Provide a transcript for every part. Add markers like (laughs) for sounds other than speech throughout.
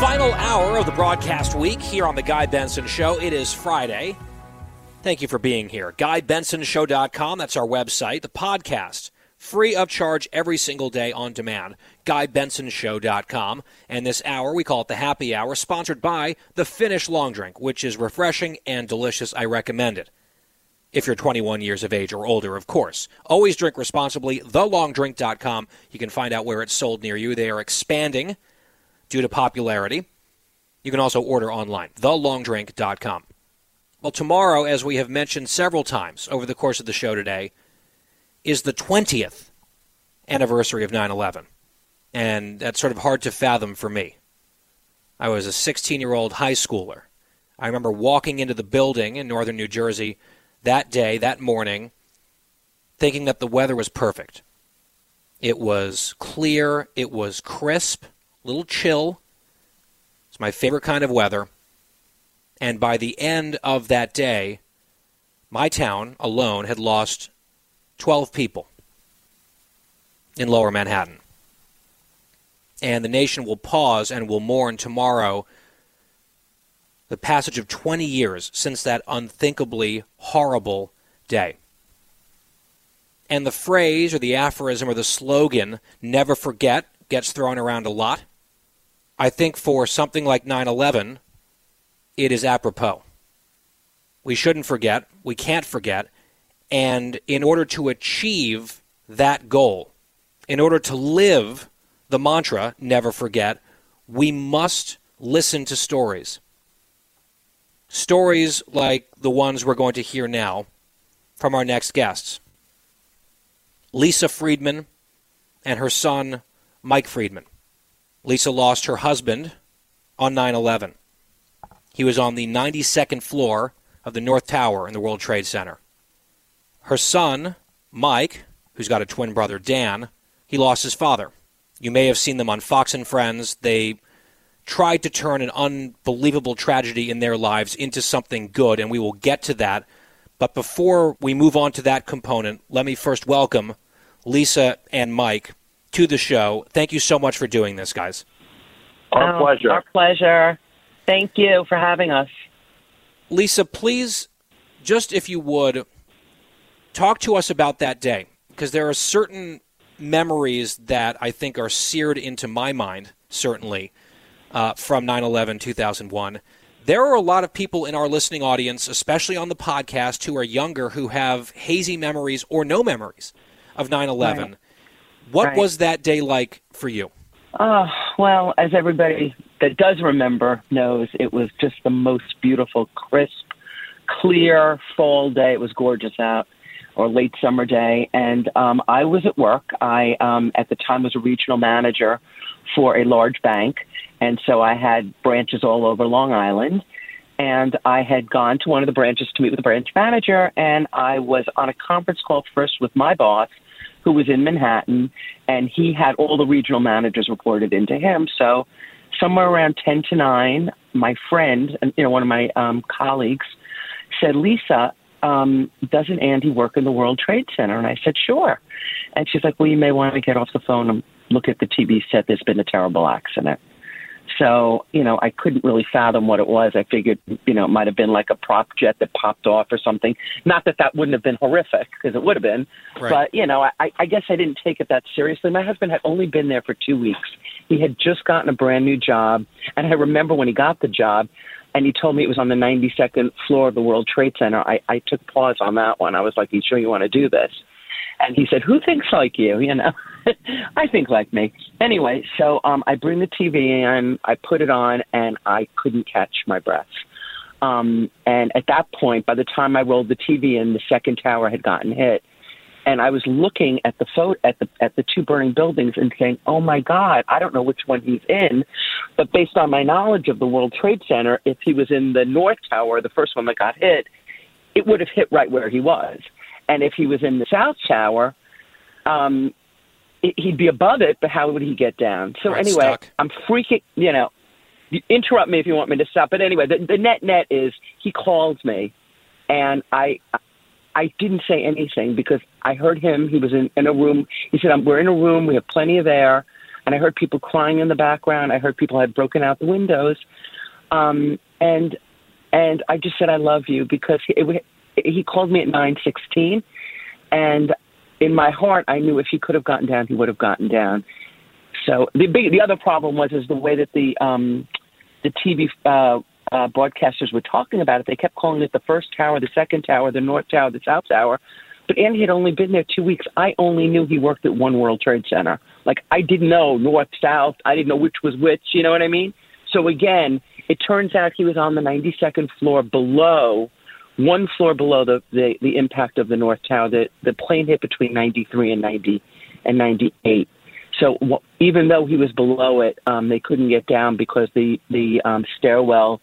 Final hour of the broadcast week here on The Guy Benson Show. It is Friday. Thank you for being here. GuyBensonShow.com, that's our website. The podcast, free of charge every single day on demand. GuyBensonShow.com. And this hour, we call it the happy hour, sponsored by the Finnish Long Drink, which is refreshing and delicious. I recommend it. If you're 21 years of age or older, of course. Always drink responsibly. TheLongDrink.com. You can find out where it's sold near you. They are expanding due to popularity. You can also order online, thelongdrink.com. Well, tomorrow, as we have mentioned several times over the course of the show today, is the 20th anniversary of 9 11. And that's sort of hard to fathom for me. I was a 16 year old high schooler. I remember walking into the building in northern New Jersey that day, that morning, thinking that the weather was perfect. It was clear, it was crisp, little chill. It's my favorite kind of weather. And by the end of that day, my town alone had lost 12 people in lower Manhattan. And the nation will pause and will mourn tomorrow the passage of 20 years since that unthinkably horrible day. And the phrase or the aphorism or the slogan, never forget, gets thrown around a lot. I think for something like 9 11, it is apropos. We shouldn't forget, we can't forget, and in order to achieve that goal, in order to live the mantra, never forget, we must listen to stories. Stories like the ones we're going to hear now from our next guests Lisa Friedman and her son, Mike Friedman. Lisa lost her husband on 9 11. He was on the 92nd floor of the North Tower in the World Trade Center. Her son, Mike, who's got a twin brother, Dan, he lost his father. You may have seen them on Fox and Friends. They tried to turn an unbelievable tragedy in their lives into something good, and we will get to that. But before we move on to that component, let me first welcome Lisa and Mike to the show. Thank you so much for doing this, guys. Our Oh, pleasure. Our pleasure. Thank you for having us. Lisa, please, just if you would, talk to us about that day, because there are certain memories that I think are seared into my mind, certainly, uh, from 9 11 2001. There are a lot of people in our listening audience, especially on the podcast, who are younger who have hazy memories or no memories of 9 11. Right. What Right. was that day like for you? Oh, well, as everybody that does remember knows, it was just the most beautiful, crisp, clear fall day. It was gorgeous out, or late summer day. And um, I was at work. I, um, at the time, was a regional manager for a large bank. And so I had branches all over Long Island. And I had gone to one of the branches to meet with the branch manager. And I was on a conference call first with my boss who was in Manhattan, and he had all the regional managers reported into him. So, somewhere around 10 to 9, my friend, you know, one of my um, colleagues, said, Lisa, um, doesn't Andy work in the World Trade Center? And I said, sure. And she's like, well, you may want to get off the phone and look at the TV set. There's been a terrible accident. So, you know, I couldn't really fathom what it was. I figured, you know, it might have been like a prop jet that popped off or something. Not that that wouldn't have been horrific, because it would have been. Right. But, you know, I, I guess I didn't take it that seriously. My husband had only been there for two weeks. He had just gotten a brand new job. And I remember when he got the job, and he told me it was on the 92nd floor of the World Trade Center. I, I took pause on that one. I was like, you sure you want to do this? And he said, "Who thinks like you?" (laughs) You know, (laughs) I think like me. Anyway, so um, I bring the TV in, I put it on, and I couldn't catch my breath. Um, and at that point, by the time I rolled the TV in, the second tower had gotten hit, and I was looking at the photo at the at the two burning buildings and saying, "Oh my God, I don't know which one he's in." But based on my knowledge of the World Trade Center, if he was in the North Tower, the first one that got hit, it would have hit right where he was. And if he was in the South Tower, um, he'd be above it, but how would he get down? So Right, anyway, stuck. I'm freaking, you know, you interrupt me if you want me to stop. But anyway, the, the net net is he calls me, and I I didn't say anything because I heard him. He was in, in a room. He said, "We're in a room. We have plenty of air." And I heard people crying in the background. I heard people had broken out the windows, um, and and I just said, "I love you," because he, it, he called me at nine sixteen, and in my heart, I knew if he could have gotten down, he would have gotten down. So the big, the other problem was is the way that the um, the TV uh, uh, broadcasters were talking about it. They kept calling it the first tower, the second tower, the north tower, the south tower. But Andy had only been there two weeks. I only knew he worked at One World Trade Center. Like I didn't know north, south. I didn't know which was which. You know what I mean? So again, it turns out he was on the 92nd floor below, one floor below the the, the impact of the north tower. The the plane hit between 93 and 90 and 98. So w- even though he was below it, um, they couldn't get down because the the um, stairwell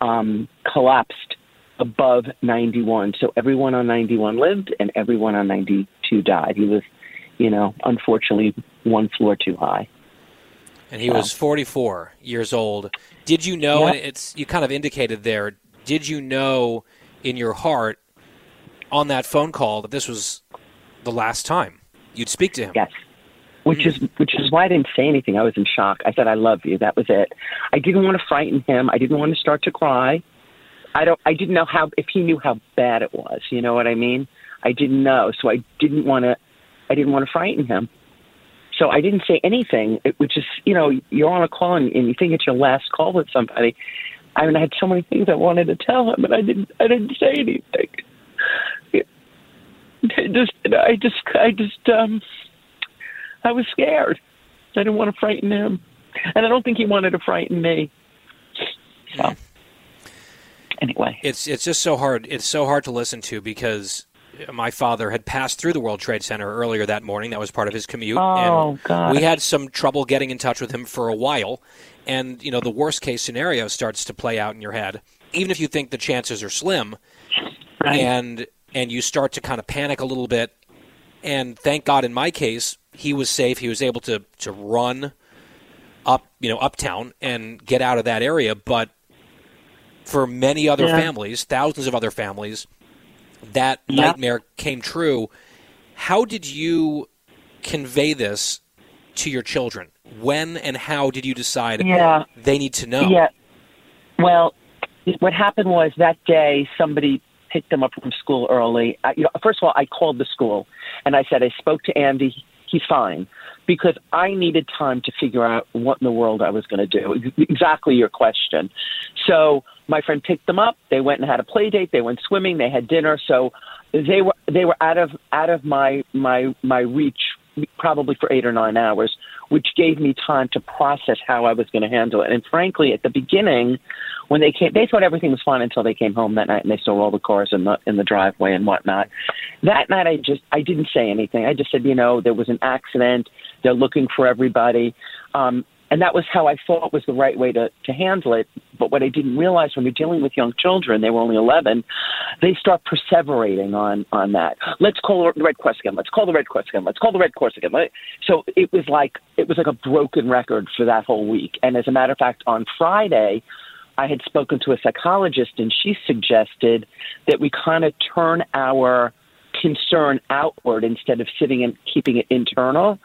um, collapsed above 91. So everyone on 91 lived, and everyone on 92 died. He was, you know, unfortunately one floor too high. And he was 44 years old. Did you know? Yeah. And it's you kind of indicated there. Did you know in your heart on that phone call that this was the last time you'd speak to him? Yes. Which is which is why I didn't say anything. I was in shock. I said, "I love you." That was it. I didn't want to frighten him. I didn't want to start to cry. I don't. I didn't know how if he knew how bad it was. You know what I mean? I didn't know, so I didn't want to. I didn't want to frighten him. So I didn't say anything. It, which is, you know, you're on a call and, and you think it's your last call with somebody. I mean, I had so many things I wanted to tell him, but I didn't. I didn't say anything. It just, I just, I just, um, I was scared. I didn't want to frighten him, and I don't think he wanted to frighten me. So, anyway, It's it's just so hard. It's so hard to listen to because my father had passed through the World Trade Center earlier that morning. That was part of his commute. Oh, and God. We had some trouble getting in touch with him for a while, and you know the worst case scenario starts to play out in your head. Even if you think the chances are slim, right? and and you start to kind of panic a little bit. And thank God, in my case, he was safe. He was able to to run up, you know, uptown and get out of that area. But for many other Yeah. families, thousands of other families, that Yeah. nightmare came true. How did you convey this to your children? When and how did you decide yeah, they need to know? yeah. Well, what happened was that day somebody picked them up from school early. I, you know, first of all, I called the school and I said I spoke to Andy. He's fine because I needed time to figure out what in the world I was going to do. Exactly your question. So my friend picked them up. They went and had a play date. They went swimming. They had dinner. So they were they were out of out of my my my reach probably for eight or nine hours, which gave me time to process how I was going to handle it. And frankly, at the beginning, when they came, they thought everything was fine until they came home that night and they saw all the cars in the in the driveway and whatnot. That night, I just I didn't say anything. I just said, you know, there was an accident. They're looking for everybody. Um, and that was how I thought was the right way to, to handle it. But what I didn't realize when you're dealing with young children, they were only 11, they start perseverating on, on that. Let's call the red cross again. Let's call the red cross again. Let's call the red cross again. So it was like, it was like a broken record for that whole week. And as a matter of fact, on Friday, I had spoken to a psychologist and she suggested that we kind of turn our concern outward instead of sitting and keeping it internal.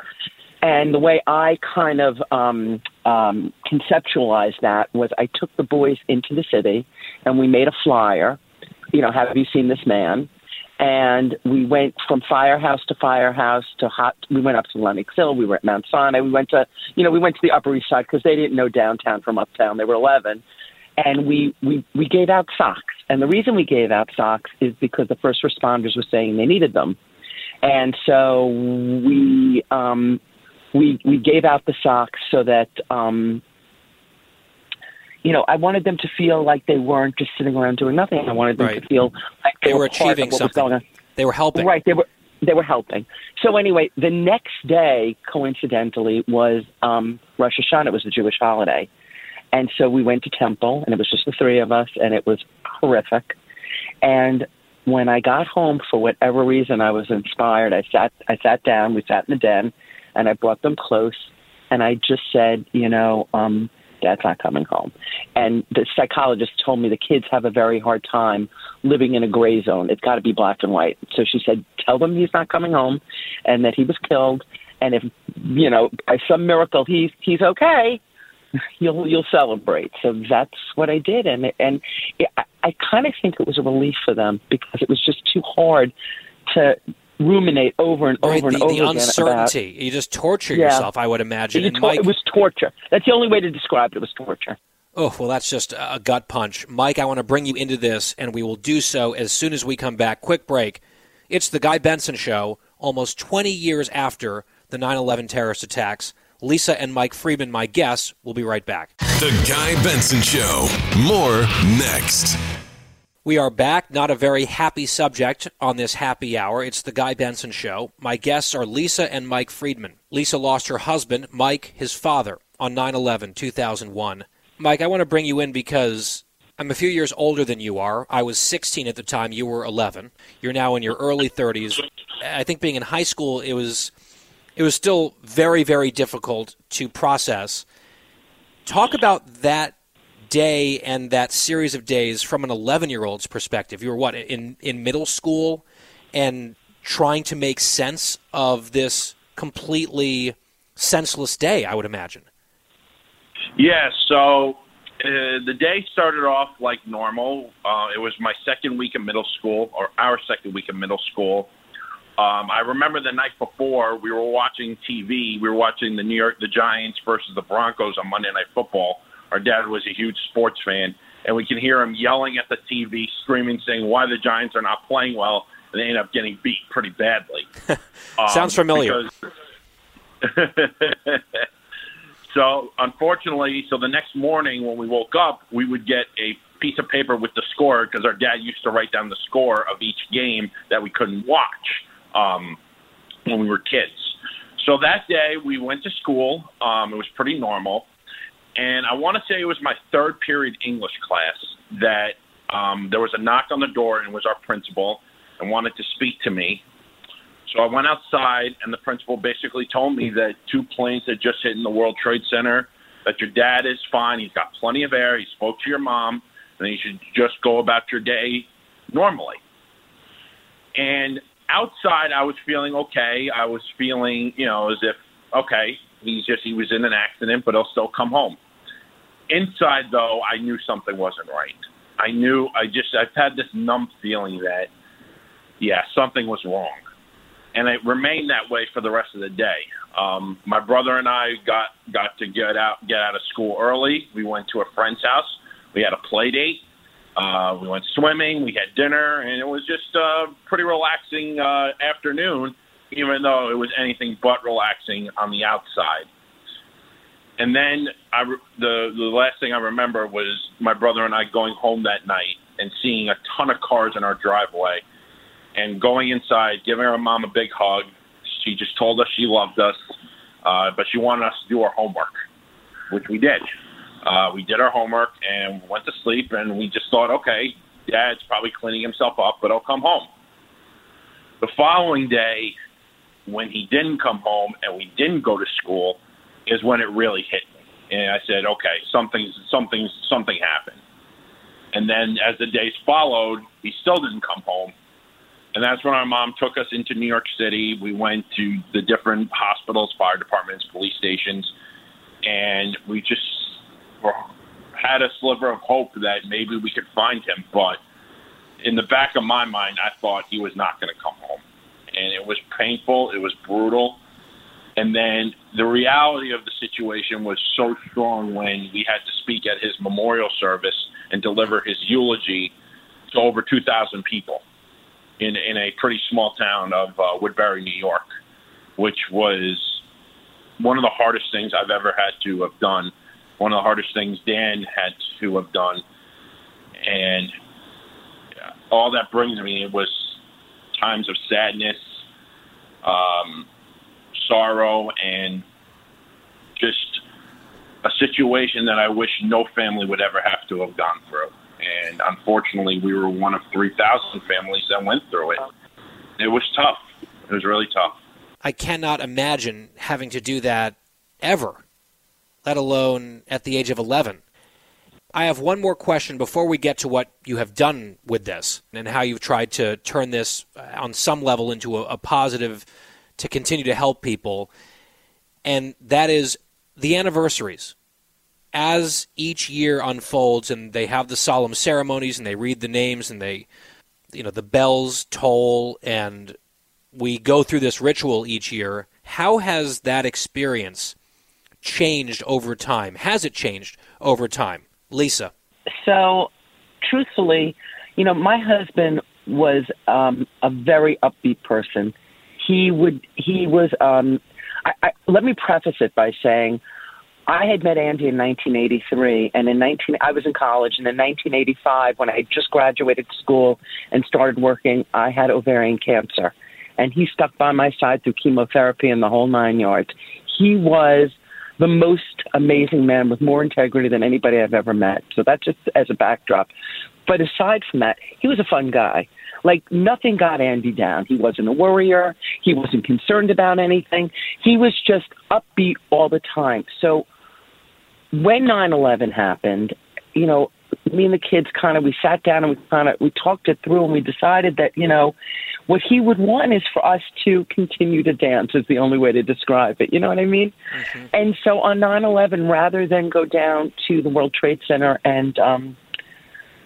And the way I kind of um, um, conceptualized that was I took the boys into the city and we made a flyer. You know, have you seen this man? And we went from firehouse to firehouse to hot. We went up to Lenox Hill. We were at Mount Sinai. We went to, you know, we went to the Upper East Side because they didn't know downtown from uptown. They were 11, and we we we gave out socks. And the reason we gave out socks is because the first responders were saying they needed them, and so we um, we we gave out the socks so that um, you know I wanted them to feel like they weren't just sitting around doing nothing. I wanted them Right. to feel like they, They were of achieving something. going on. They were helping. Right, they were they were helping. So anyway, the next day, coincidentally, was um, Rosh Hashanah. It was a Jewish holiday, And so we went to Temple, and it was just the three of us, and it was horrific. And when I got home, for whatever reason, I was inspired. I sat, I sat down. We sat in the den, and I brought them close, and I just said, you know, um, Dad's not coming home. And the psychologist told me the kids have a very hard time living in a gray zone. It's got to be black and white. So she said, tell them he's not coming home, and that he was killed, and if you know by some miracle he's he's okay, you'll you'll celebrate. So that's what I did, and and it, I, I kind of think it was a relief for them because it was just too hard to ruminate over and over right, and the, over the again uncertainty. about. you just torture Yeah. yourself, I would imagine. It, And was tor- Mike, it was torture. That's the only way to describe it. It was torture. oh well, that's just a gut punch. Mike, I want to bring you into this, and we will do so as soon as we come back. Quick break. It's the Guy Benson Show, almost 20 years after the 9/11 terrorist attacks. Lisa and Mike Friedman, my guests, will be right back. The Guy Benson Show. More next. We are back. Not a very happy subject on this happy hour. It's the Guy Benson Show. My guests are Lisa and Mike Friedman. Lisa lost her husband, Mike, his father, on 9 11, 2001. Mike, I want to bring you in because I'm a few years older than you are. I was 16 at the time, you were 11. You're now in your early 30s. I think being in high school, it was. It was still very, very difficult to process. Talk about that day and that series of days from an 11 year old's perspective. You were what in in middle school and trying to make sense of this completely senseless day. I would imagine. Yeah, so uh, the day started off like normal. Uh, it was my second week of middle school, or our second week of middle school. Um, I remember the night before we were watching TV. We were watching the New York, the Giants versus the Broncos on Monday Night Football. Our dad was a huge sports fan, and we can hear him yelling at the TV, screaming, saying why the Giants are not playing well, and they end up getting beat pretty badly. Um, (laughs) Sounds familiar. because- (laughs) so unfortunately, so the next morning when we woke up, we would get a piece of paper with the score because our dad used to write down the score of each game that we couldn't watch um, when we were kids. So that day we went to school. Um, it was pretty normal, and I want to say it was my third period English class that um, there was a knock on the door and it was our principal and wanted to speak to me. So I went outside, and the principal basically told me that two planes had just hit in the World Trade Center. That your dad is fine; he's got plenty of air. He spoke to your mom, and you should just go about your day normally. And outside, I was feeling okay. I was feeling, you know, as if okay, he's just he was in an accident, but he'll still come home. Inside, though, I knew something wasn't right. I knew I just I've had this numb feeling that yeah, something was wrong and it remained that way for the rest of the day. Um, my brother and I got got to get out get out of school early. We went to a friend's house. We had a play date. Uh, we went swimming. We had dinner, and it was just a pretty relaxing uh, afternoon, even though it was anything but relaxing on the outside. And then I, the the last thing I remember was my brother and I going home that night and seeing a ton of cars in our driveway and going inside, giving our mom a big hug. She just told us she loved us, uh, but she wanted us to do our homework, which we did. Uh, we did our homework and went to sleep, and we just thought, okay, Dad's probably cleaning himself up, but he'll come home. The following day, when he didn't come home and we didn't go to school, is when it really hit me, and I said, okay, something's something's something happened. And then as the days followed, he still didn't come home. And that's when our mom took us into New York City. We went to the different hospitals, fire departments, police stations, and we just were, had a sliver of hope that maybe we could find him. But in the back of my mind, I thought he was not going to come home. And it was painful, it was brutal. And then the reality of the situation was so strong when we had to speak at his memorial service and deliver his eulogy to over 2,000 people in in a pretty small town of uh, Woodbury, New York, which was one of the hardest things I've ever had to have done. One of the hardest things Dan had to have done, and all that brings me it was times of sadness, um, sorrow, and just a situation that I wish no family would ever have to have gone through. And unfortunately, we were one of 3,000 families that went through it. It was tough. It was really tough. I cannot imagine having to do that ever, let alone at the age of 11. I have one more question before we get to what you have done with this and how you've tried to turn this on some level into a, a positive to continue to help people. And that is the anniversaries. As each year unfolds and they have the solemn ceremonies and they read the names and they, you know, the bells toll and we go through this ritual each year, how has that experience changed over time? Has it changed over time? Lisa. So, truthfully, you know, my husband was um, a very upbeat person. He would, he was, um, I, I, let me preface it by saying I had met Andy in 1983, and in 19, I was in college, and in 1985, when I had just graduated school and started working, I had ovarian cancer and he stuck by my side through chemotherapy and the whole nine yards. He was the most amazing man with more integrity than anybody I've ever met. So that's just as a backdrop. But aside from that, he was a fun guy. Like nothing got Andy down. He wasn't a worrier. He wasn't concerned about anything. He was just upbeat all the time. So when 9/11 happened, you know, me and the kids kind of we sat down and we kind of we talked it through and we decided that you know what he would want is for us to continue to dance is the only way to describe it you know what i mean mm-hmm. and so on nine eleven rather than go down to the world trade center and um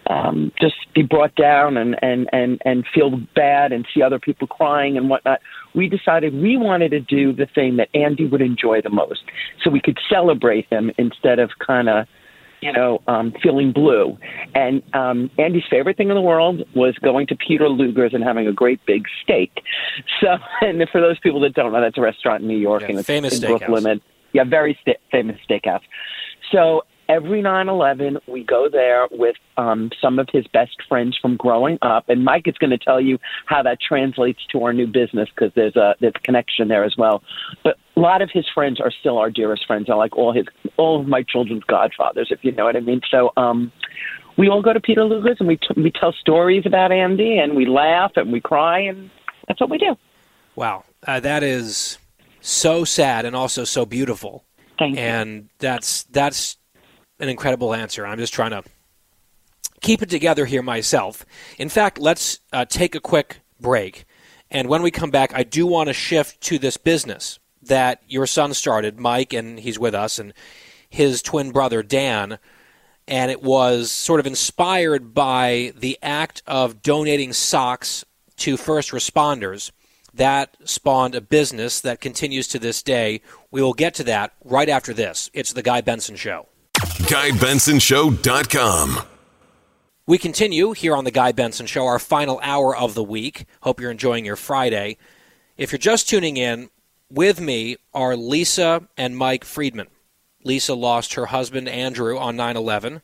um just be brought down and and and and feel bad and see other people crying and whatnot we decided we wanted to do the thing that andy would enjoy the most so we could celebrate him instead of kind of you know, um, feeling blue. And um, Andy's favorite thing in the world was going to Peter Luger's and having a great big steak. So, (laughs) and for those people that don't know, that's a restaurant in New York yeah, and it's famous in Brooklyn. And, yeah, very st- famous steakhouse. So every 9/11 we go there with um, some of his best friends from growing up, and Mike is going to tell you how that translates to our new business because there's a there's a connection there as well. But a lot of his friends are still our dearest friends. I like all his all of my children's godfathers, if you know what I mean. So. um we all go to Peter Luger's and we t- we tell stories about Andy and we laugh and we cry and that's what we do. Wow, uh, that is so sad and also so beautiful. Thank and you. And that's that's an incredible answer. I'm just trying to keep it together here myself. In fact, let's uh, take a quick break. And when we come back, I do want to shift to this business that your son started, Mike, and he's with us, and his twin brother, Dan. And it was sort of inspired by the act of donating socks to first responders. That spawned a business that continues to this day. We will get to that right after this. It's The Guy Benson Show. GuyBensonShow.com. We continue here on The Guy Benson Show, our final hour of the week. Hope you're enjoying your Friday. If you're just tuning in, with me are Lisa and Mike Friedman. Lisa lost her husband, Andrew, on 9 11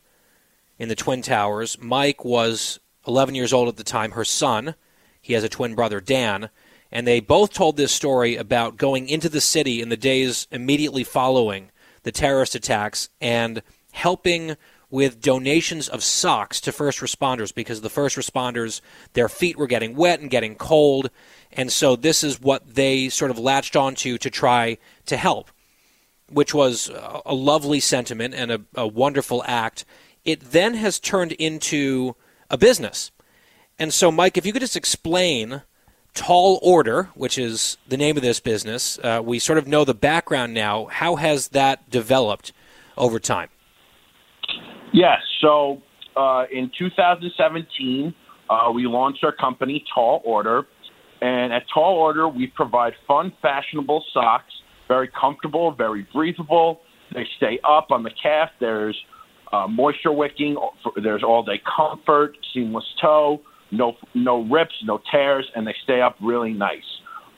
in the Twin Towers. Mike was 11 years old at the time, her son. He has a twin brother, Dan. And they both told this story about going into the city in the days immediately following the terrorist attacks and helping with donations of socks to first responders because the first responders their feet were getting wet and getting cold and so this is what they sort of latched onto to try to help which was a lovely sentiment and a, a wonderful act it then has turned into a business and so mike if you could just explain Tall Order, which is the name of this business. Uh, we sort of know the background now. How has that developed over time? Yes. So uh, in 2017, uh, we launched our company, Tall Order. And at Tall Order, we provide fun, fashionable socks, very comfortable, very breathable. They stay up on the calf. There's uh, moisture wicking. There's all day comfort, seamless toe no no rips, no tears, and they stay up really nice.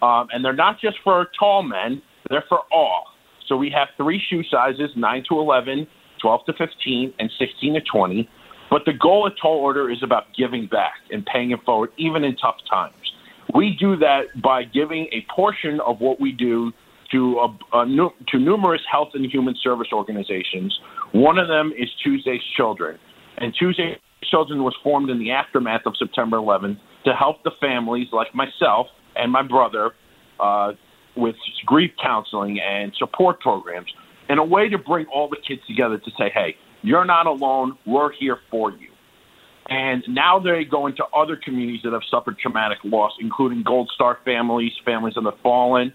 Um, and they're not just for tall men; they're for all. So we have three shoe sizes: nine to 11, 12 to 15, and 16 to 20. But the goal at Tall Order is about giving back and paying it forward, even in tough times. We do that by giving a portion of what we do to uh, nu- to numerous health and human service organizations. One of them is Tuesday's Children, and Tuesday's Children was formed in the aftermath of September 11th to help the families like myself and my brother uh, with grief counseling and support programs, and a way to bring all the kids together to say, "Hey, you're not alone. We're here for you." And now they go into other communities that have suffered traumatic loss, including Gold Star families, families of the fallen,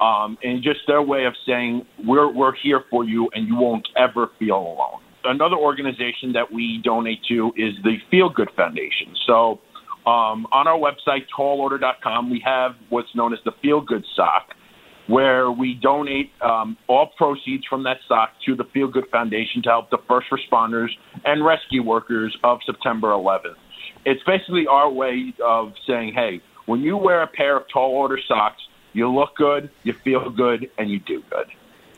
um, and just their way of saying we're we're here for you, and you won't ever feel alone. Another organization that we donate to is the Feel Good Foundation. So um, on our website, tallorder.com, we have what's known as the Feel Good Sock, where we donate um, all proceeds from that sock to the Feel Good Foundation to help the first responders and rescue workers of September 11th. It's basically our way of saying, hey, when you wear a pair of tall order socks, you look good, you feel good, and you do good.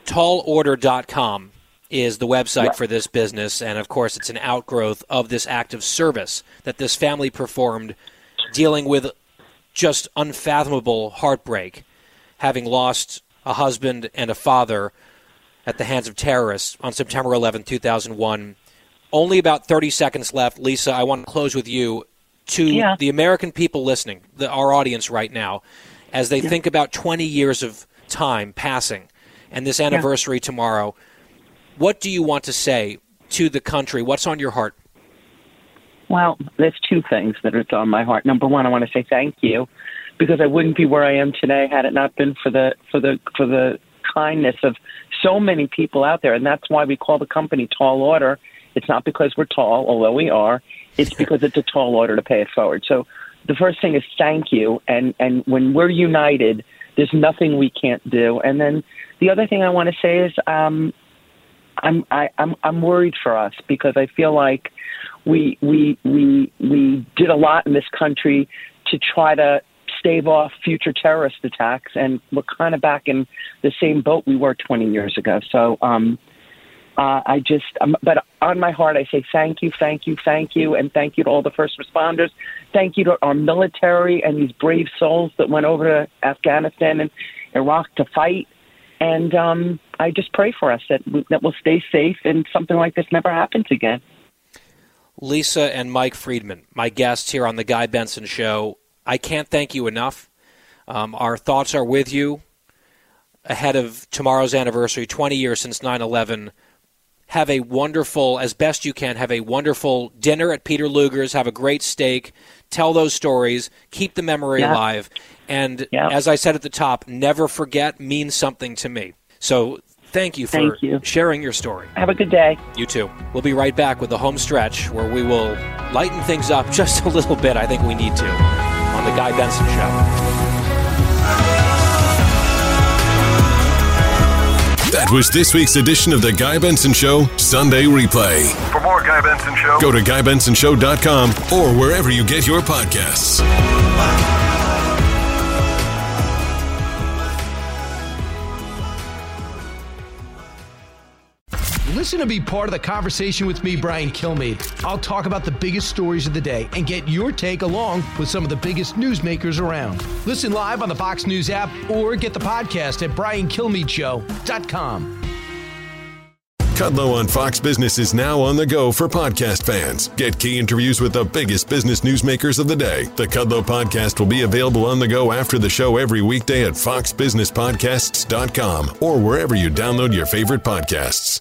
Tallorder.com is the website yeah. for this business, and of course, it's an outgrowth of this act of service that this family performed, dealing with just unfathomable heartbreak, having lost a husband and a father at the hands of terrorists on September 11, 2001. Only about 30 seconds left. Lisa, I want to close with you. To yeah. the American people listening, the, our audience right now, as they yeah. think about 20 years of time passing and this anniversary yeah. tomorrow, what do you want to say to the country? What's on your heart? Well, there's two things that are on my heart. Number one, I want to say thank you because I wouldn't be where I am today had it not been for the for the for the kindness of so many people out there, and that's why we call the company Tall Order. It's not because we're tall, although we are. It's (laughs) because it's a tall order to pay it forward. So the first thing is thank you, and and when we're united, there's nothing we can't do. And then the other thing I want to say is um, I'm I, I'm I'm worried for us because I feel like we we we we did a lot in this country to try to stave off future terrorist attacks, and we're kind of back in the same boat we were 20 years ago. So um, uh, I just, um, but on my heart, I say thank you, thank you, thank you, and thank you to all the first responders. Thank you to our military and these brave souls that went over to Afghanistan and Iraq to fight. And um, I just pray for us that that we'll stay safe and something like this never happens again. Lisa and Mike Friedman, my guests here on the Guy Benson Show. I can't thank you enough. Um, our thoughts are with you ahead of tomorrow's anniversary, 20 years since 9 11. Have a wonderful, as best you can, have a wonderful dinner at Peter Luger's, have a great steak, tell those stories, keep the memory yeah. alive. And yeah. as I said at the top, never forget means something to me. So thank you for thank you. sharing your story. Have a good day. You too. We'll be right back with the home stretch where we will lighten things up (laughs) just a little bit. I think we need to the Guy Benson Show. That was this week's edition of the Guy Benson Show Sunday Replay. For more Guy Benson Show, go to GuyBensonShow.com or wherever you get your podcasts. Listen to be part of the conversation with me, Brian Kilmeade. I'll talk about the biggest stories of the day and get your take along with some of the biggest newsmakers around. Listen live on the Fox News app or get the podcast at briankilmeadshow.com. Kudlow on Fox Business is now on the go for podcast fans. Get key interviews with the biggest business newsmakers of the day. The Kudlow podcast will be available on the go after the show every weekday at foxbusinesspodcasts.com or wherever you download your favorite podcasts.